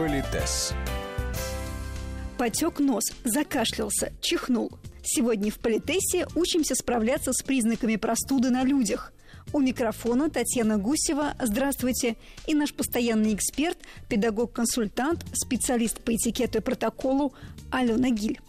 Политес. Потек нос, закашлялся, чихнул. Сегодня в Политесе учимся справляться с признаками простуды на людях. У микрофона Татьяна Гусева. Здравствуйте. И наш постоянный эксперт, педагог-консультант, специалист по этикету и протоколу Алена Гиль.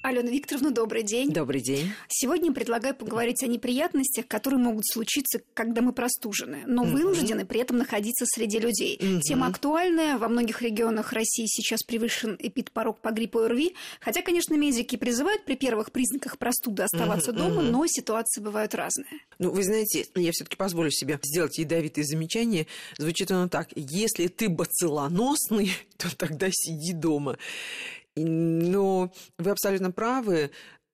Алена Викторовна, добрый день. Добрый день. Сегодня предлагаю поговорить о неприятностях, которые могут случиться, когда мы простужены, но mm-hmm. вынуждены при этом находиться среди людей. Mm-hmm. Тема актуальная. Во многих регионах России сейчас превышен эпидпорог по гриппу ОРВИ. Хотя, конечно, медики призывают при первых признаках простуды оставаться mm-hmm. дома, но ситуации бывают разные. Ну, вы знаете, я все-таки позволю себе сделать ядовитые замечания. Звучит оно так. Если ты бациллоносный, то тогда сиди дома. Но вы абсолютно правы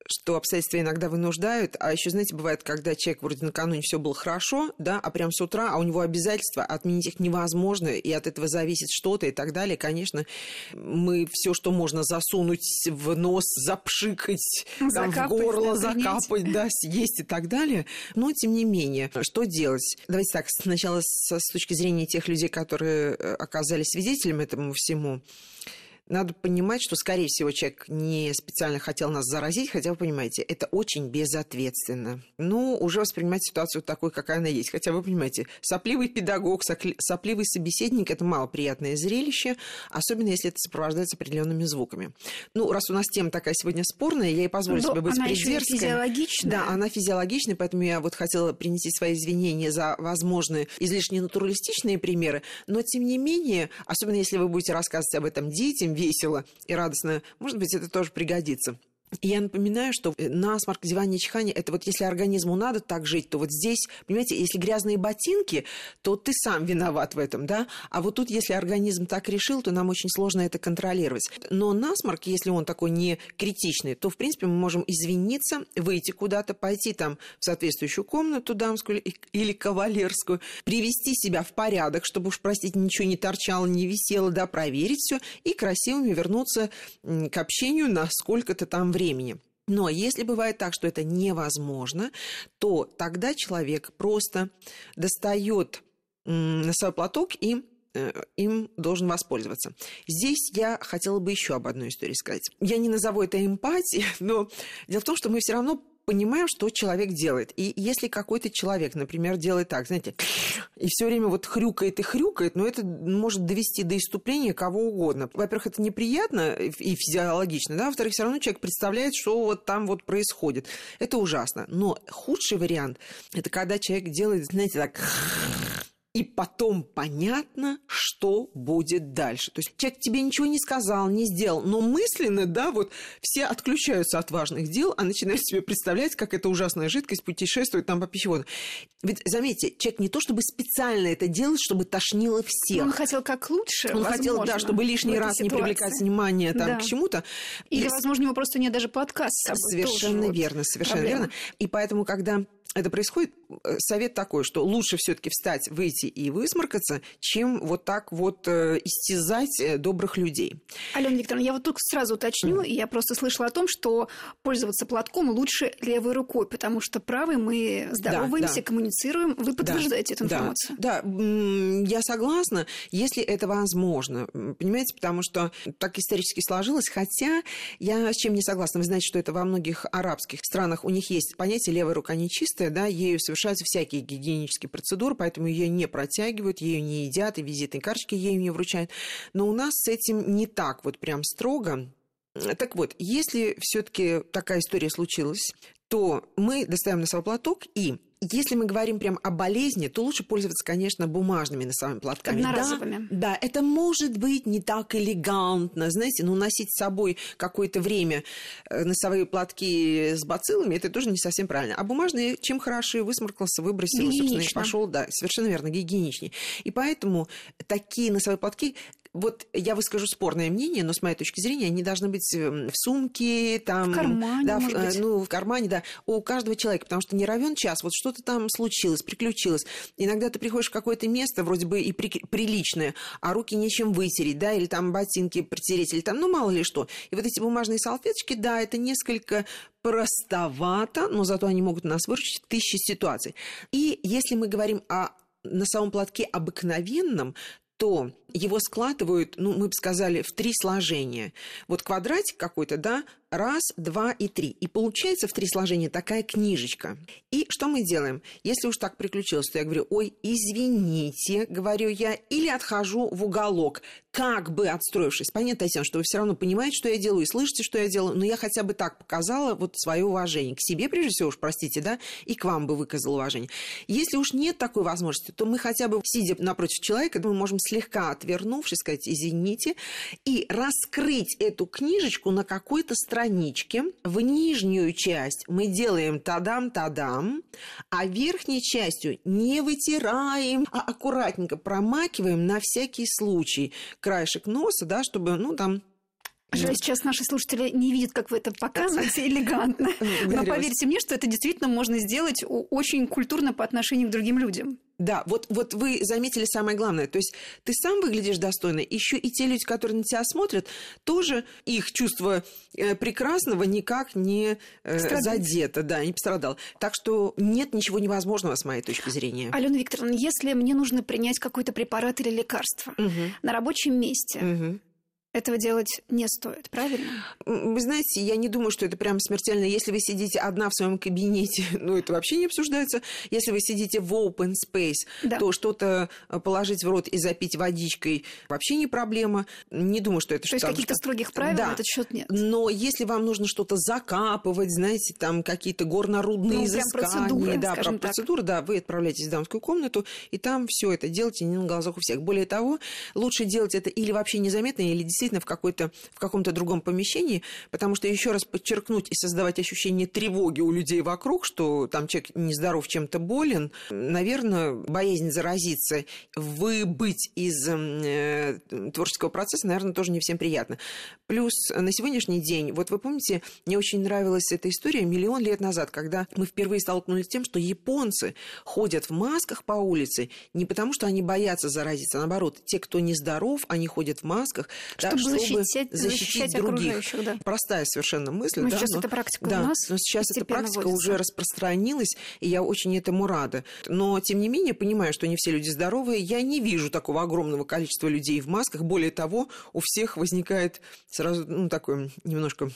что обстоятельства иногда вынуждают, а еще, знаете, бывает, когда человек вроде накануне все было хорошо, да, а прям с утра, а у него обязательства, отменить их невозможно, и от этого зависит что-то и так далее. Конечно, мы все, что можно засунуть в нос, запшикать, там, в горло, да, закапать, да, съесть и так далее. Но, тем не менее, что делать? Давайте так, сначала с, с точки зрения тех людей, которые э, оказались свидетелями этому всему надо понимать, что, скорее всего, человек не специально хотел нас заразить, хотя, вы понимаете, это очень безответственно. Ну, уже воспринимать ситуацию такой, какая она есть. Хотя, вы понимаете, сопливый педагог, сопливый собеседник – это малоприятное зрелище, особенно если это сопровождается определенными звуками. Ну, раз у нас тема такая сегодня спорная, я и позволю Но ну, себе быть она придерзкой. физиологичная. Да, она физиологичная, поэтому я вот хотела принести свои извинения за возможные излишне натуралистичные примеры. Но, тем не менее, особенно если вы будете рассказывать об этом детям, весело и радостно, может быть, это тоже пригодится. Я напоминаю, что насморк, зевание, чихание – это вот если организму надо так жить, то вот здесь, понимаете, если грязные ботинки, то ты сам виноват в этом, да? А вот тут, если организм так решил, то нам очень сложно это контролировать. Но насморк, если он такой не критичный, то, в принципе, мы можем извиниться, выйти куда-то, пойти там в соответствующую комнату дамскую или кавалерскую, привести себя в порядок, чтобы уж, простите, ничего не торчало, не висело, да, проверить все и красивыми вернуться к общению на сколько-то там времени времени. Но если бывает так, что это невозможно, то тогда человек просто достает носовой платок и э, им должен воспользоваться. Здесь я хотела бы еще об одной истории сказать. Я не назову это эмпатией, но дело в том, что мы все равно понимаем, что человек делает. И если какой-то человек, например, делает так, знаете, и все время вот хрюкает и хрюкает, но это может довести до иступления кого угодно. Во-первых, это неприятно и физиологично, да, во-вторых, все равно человек представляет, что вот там вот происходит. Это ужасно. Но худший вариант – это когда человек делает, знаете, так и потом понятно, что будет дальше. То есть человек тебе ничего не сказал, не сделал, но мысленно, да, вот все отключаются от важных дел, а начинают себе представлять, как эта ужасная жидкость путешествует там по пищеводу. Ведь, заметьте, человек не то чтобы специально это делает, чтобы тошнило всех. Он хотел как лучше, Он возможно, хотел, да, чтобы лишний раз ситуации. не привлекать внимание там, да. к чему-то. Или, и... возможно, у него просто нет даже подкаста. Совершенно верно, совершенно проблема. верно. И поэтому, когда это происходит, совет такой, что лучше все-таки встать, выйти и высморкаться, чем вот так вот э, истязать э, добрых людей. Алена Викторовна, я вот тут сразу уточню, mm. я просто слышала о том, что пользоваться платком лучше левой рукой, потому что правой мы здороваемся, да, да. коммуницируем. Вы подтверждаете да, эту информацию? Да, да, я согласна, если это возможно. Понимаете, потому что так исторически сложилось, хотя я с чем не согласна. Вы знаете, что это во многих арабских странах у них есть понятие левая рука нечистая, чистая, да, ею совершаются всякие гигиенические процедуры, поэтому ее не протягивают, ее не едят, и визитные карточки ею не вручают. Но у нас с этим не так вот прям строго. Так вот, если все-таки такая история случилась, то мы достаем носовой платок и если мы говорим прям о болезни, то лучше пользоваться, конечно, бумажными носовыми платками. Одноразовыми. Да, да, это может быть не так элегантно, знаете, но носить с собой какое-то время э, носовые платки с бациллами, это тоже не совсем правильно. А бумажные, чем хороши, высморкался, выбросил, собственно, и пошел, да, совершенно верно, гигиеничнее. И поэтому такие носовые платки вот я выскажу спорное мнение, но с моей точки зрения они должны быть эм, в сумке, там, в кармане, да, может в, быть. ну, в кармане, да, у каждого человека, потому что не равен час, вот что-то там случилось, приключилось. Иногда ты приходишь в какое-то место, вроде бы и при, приличное, а руки нечем вытереть, да, или там ботинки протереть, или там, ну, мало ли что. И вот эти бумажные салфеточки, да, это несколько простовато, но зато они могут нас выручить в тысячи ситуаций. И если мы говорим о носовом платке обыкновенном, что его складывают, ну, мы бы сказали, в три сложения. Вот квадратик какой-то, да, раз, два и три. И получается в три сложения такая книжечка. И что мы делаем? Если уж так приключилось, то я говорю, ой, извините, говорю я, или отхожу в уголок, как бы отстроившись. Понятно, Татьяна, что вы все равно понимаете, что я делаю, и слышите, что я делаю, но я хотя бы так показала вот свое уважение. К себе, прежде всего, уж простите, да, и к вам бы выказала уважение. Если уж нет такой возможности, то мы хотя бы, сидя напротив человека, мы можем слегка отвернувшись, сказать «извините», и раскрыть эту книжечку на какой-то страничке. В нижнюю часть мы делаем тадам-тадам, а верхней частью не вытираем, а аккуратненько промакиваем на всякий случай краешек носа, да, чтобы, ну, там Жаль, сейчас наши слушатели не видят, как вы это показываете элегантно. Но поверьте мне, что это действительно можно сделать очень культурно по отношению к другим людям. Да, вот, вот вы заметили самое главное. То есть ты сам выглядишь достойно, еще и те люди, которые на тебя смотрят, тоже их чувство э, прекрасного никак не э, задето, да, не пострадал. Так что нет ничего невозможного с моей точки зрения. Алена Викторовна, если мне нужно принять какой-то препарат или лекарство угу. на рабочем месте, угу этого делать не стоит, правильно? Вы знаете, я не думаю, что это прям смертельно. Если вы сидите одна в своем кабинете, ну, это вообще не обсуждается. Если вы сидите в open space, да. то что-то э, положить в рот и запить водичкой вообще не проблема. Не думаю, что это что-то... То есть каких-то строгих правил да. этот счет нет? Но если вам нужно что-то закапывать, знаете, там какие-то горнорудные ну, изыскания... Процедуры, да, про процедуры, да, вы отправляетесь в дамскую комнату, и там все это делайте не на глазах у всех. Более того, лучше делать это или вообще незаметно, или действительно действительно в, какой-то, в каком-то другом помещении, потому что еще раз подчеркнуть и создавать ощущение тревоги у людей вокруг, что там человек нездоров, чем-то болен, наверное, боязнь заразиться, выбыть из э, творческого процесса, наверное, тоже не всем приятно. Плюс на сегодняшний день, вот вы помните, мне очень нравилась эта история миллион лет назад, когда мы впервые столкнулись с тем, что японцы ходят в масках по улице не потому, что они боятся заразиться, а наоборот, те, кто нездоров, они ходят в масках, да, чтобы, чтобы защитить, защитить других. Да. Простая совершенно мысль. Но да, сейчас но, эта практика да, у нас но сейчас эта практика вводится. уже распространилась, и я очень этому рада. Но, тем не менее, понимаю, что не все люди здоровые, я не вижу такого огромного количества людей в масках. Более того, у всех возникает сразу ну, такое немножко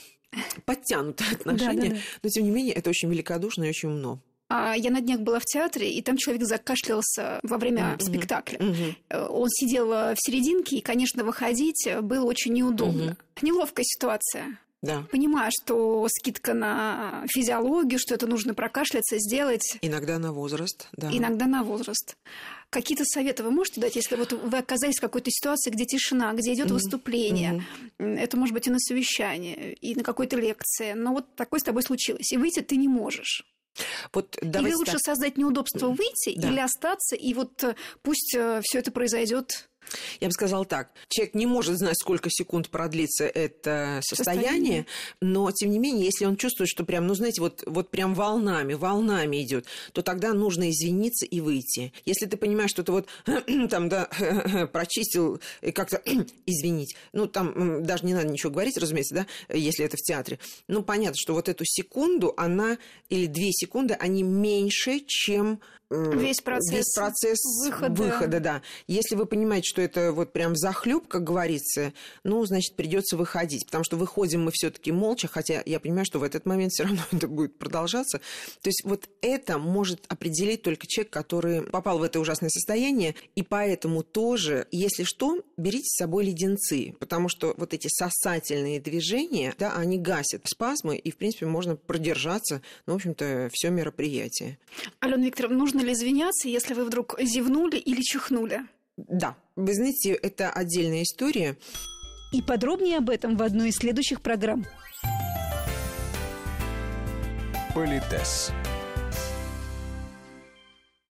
подтянутое отношение. Да, да, да. Но, тем не менее, это очень великодушно и очень умно. А я на днях была в театре, и там человек закашлялся во время mm-hmm. спектакля. Mm-hmm. Он сидел э, в серединке, и, конечно, выходить было очень неудобно. Mm-hmm. Неловкая ситуация. Да. Понимаю, что скидка на физиологию, что это нужно прокашляться, сделать. Иногда на возраст, да. Иногда на возраст. Какие-то советы вы можете дать, если вот вы оказались в какой-то ситуации, где тишина, где идет mm-hmm. выступление, mm-hmm. это может быть и на совещании, и на какой-то лекции, но вот такое с тобой случилось, и выйти ты не можешь. Вот или лучше так. создать неудобство выйти, да. или остаться, и вот э, пусть э, все это произойдет я бы сказала так. Человек не может знать, сколько секунд продлится это состояние, состояние. но, тем не менее, если он чувствует, что прям, ну, знаете, вот, вот прям волнами, волнами идет, то тогда нужно извиниться и выйти. Если ты понимаешь, что ты вот там, да, прочистил и как-то извинить, ну, там даже не надо ничего говорить, разумеется, да, если это в театре. Ну, понятно, что вот эту секунду, она, или две секунды, они меньше, чем весь процесс, весь процесс выхода. выхода, да. Если вы понимаете, что это вот прям захлеб, как говорится, ну, значит, придется выходить, потому что выходим мы все-таки молча, хотя я понимаю, что в этот момент все равно это будет продолжаться. То есть вот это может определить только человек, который попал в это ужасное состояние, и поэтому тоже, если что, берите с собой леденцы, потому что вот эти сосательные движения, да, они гасят спазмы, и, в принципе, можно продержаться, ну, в общем-то, все мероприятие. Алена Викторовна, нужно нужно ли извиняться, если вы вдруг зевнули или чихнули? Да, вы знаете, это отдельная история. И подробнее об этом в одной из следующих программ. Политес.